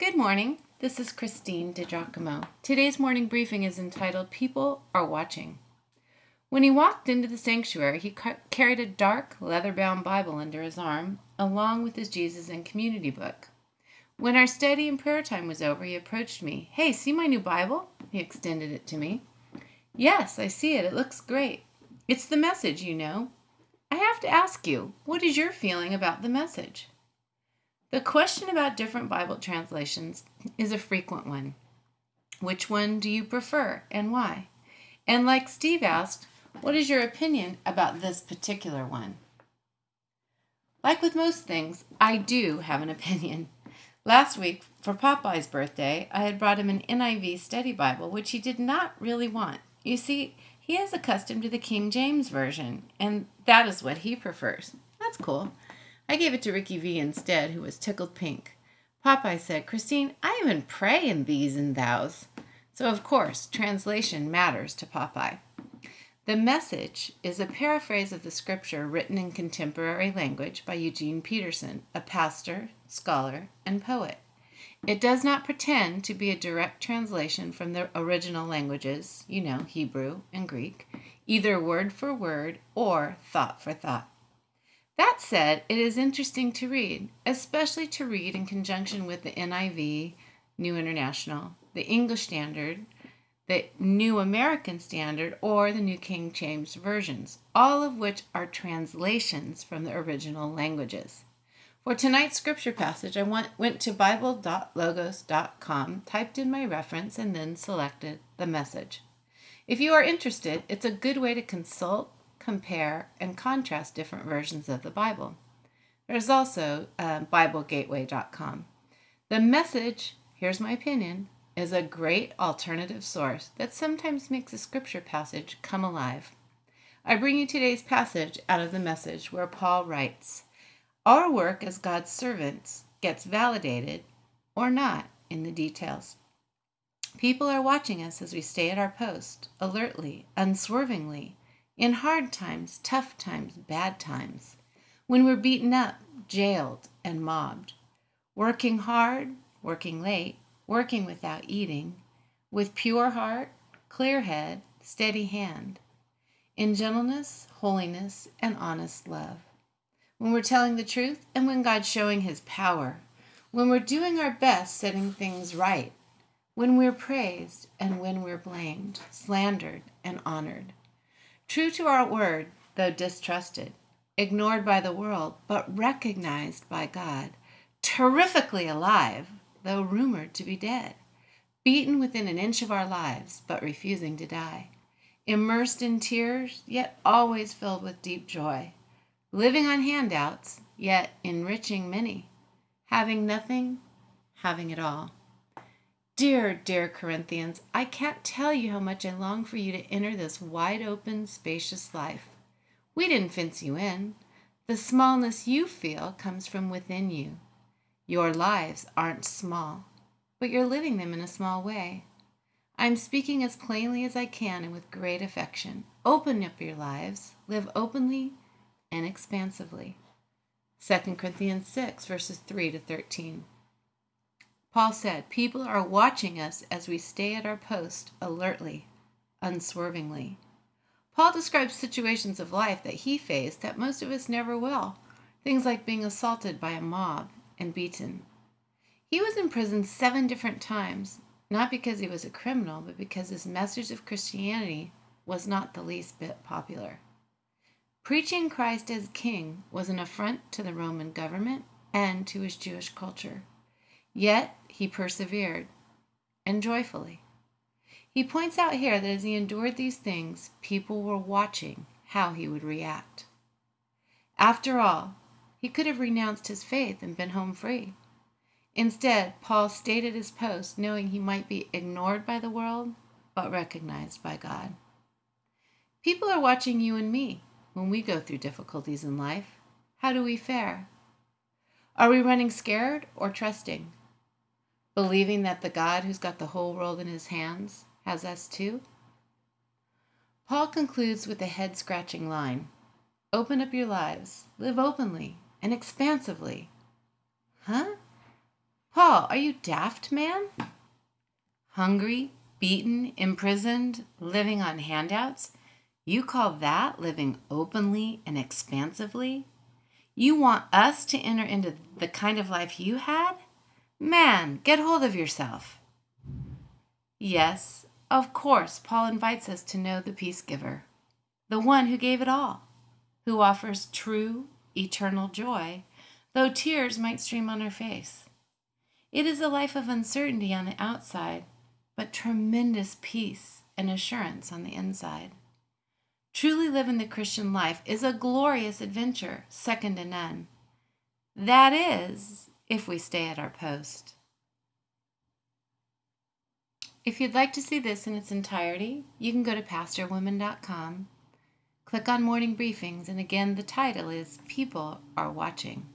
Good morning. This is Christine DiGiacomo. Today's morning briefing is entitled People Are Watching. When he walked into the sanctuary, he ca- carried a dark, leather bound Bible under his arm, along with his Jesus and Community book. When our study and prayer time was over, he approached me. Hey, see my new Bible? He extended it to me. Yes, I see it. It looks great. It's the message, you know. I have to ask you, what is your feeling about the message? The question about different Bible translations is a frequent one. Which one do you prefer and why? And like Steve asked, what is your opinion about this particular one? Like with most things, I do have an opinion. Last week, for Popeye's birthday, I had brought him an NIV study Bible, which he did not really want. You see, he is accustomed to the King James Version, and that is what he prefers. That's cool. I gave it to Ricky V instead, who was tickled pink. Popeye said, Christine, I even pray in thees and thous. So, of course, translation matters to Popeye. The message is a paraphrase of the scripture written in contemporary language by Eugene Peterson, a pastor, scholar, and poet. It does not pretend to be a direct translation from the original languages, you know, Hebrew and Greek, either word for word or thought for thought. That said, it is interesting to read, especially to read in conjunction with the NIV, New International, the English Standard, the New American Standard, or the New King James versions, all of which are translations from the original languages. For tonight's scripture passage, I went, went to Bible.logos.com, typed in my reference, and then selected the message. If you are interested, it's a good way to consult, compare, and contrast different versions of the Bible. There's also uh, BibleGateway.com. The message, here's my opinion, is a great alternative source that sometimes makes a scripture passage come alive. I bring you today's passage out of the message where Paul writes, our work as God's servants gets validated or not in the details. People are watching us as we stay at our post, alertly, unswervingly, in hard times, tough times, bad times, when we're beaten up, jailed, and mobbed, working hard, working late, working without eating, with pure heart, clear head, steady hand, in gentleness, holiness, and honest love. When we're telling the truth, and when God's showing His power, when we're doing our best setting things right, when we're praised and when we're blamed, slandered and honored. True to our word, though distrusted, ignored by the world, but recognized by God, terrifically alive, though rumored to be dead, beaten within an inch of our lives, but refusing to die, immersed in tears, yet always filled with deep joy living on handouts, yet enriching many, having nothing, having it all. Dear, dear Corinthians, I can't tell you how much I long for you to enter this wide open, spacious life. We didn't fence you in. The smallness you feel comes from within you. Your lives aren't small, but you're living them in a small way. I'm speaking as plainly as I can and with great affection. Open up your lives, live openly and expansively. 2 Corinthians 6, verses 3 to 13. Paul said, People are watching us as we stay at our post alertly, unswervingly. Paul describes situations of life that he faced that most of us never will, things like being assaulted by a mob and beaten. He was in prison seven different times, not because he was a criminal, but because his message of Christianity was not the least bit popular. Preaching Christ as king was an affront to the Roman government and to his Jewish culture. Yet he persevered, and joyfully. He points out here that as he endured these things, people were watching how he would react. After all, he could have renounced his faith and been home free. Instead, Paul stayed at his post, knowing he might be ignored by the world, but recognized by God. People are watching you and me when we go through difficulties in life? How do we fare? Are we running scared or trusting? Believing that the God who's got the whole world in his hands has us too? Paul concludes with a head scratching line Open up your lives, live openly and expansively. Huh? Paul, are you daft, man? Hungry, beaten, imprisoned, living on handouts? You call that living openly and expansively? You want us to enter into the kind of life you had? Man, get hold of yourself. Yes, of course, Paul invites us to know the peace giver, the one who gave it all, who offers true, eternal joy, though tears might stream on her face. It is a life of uncertainty on the outside, but tremendous peace and assurance on the inside. Truly living the Christian life is a glorious adventure, second to none. That is, if we stay at our post. If you'd like to see this in its entirety, you can go to pastorwoman.com, click on morning briefings, and again, the title is People Are Watching.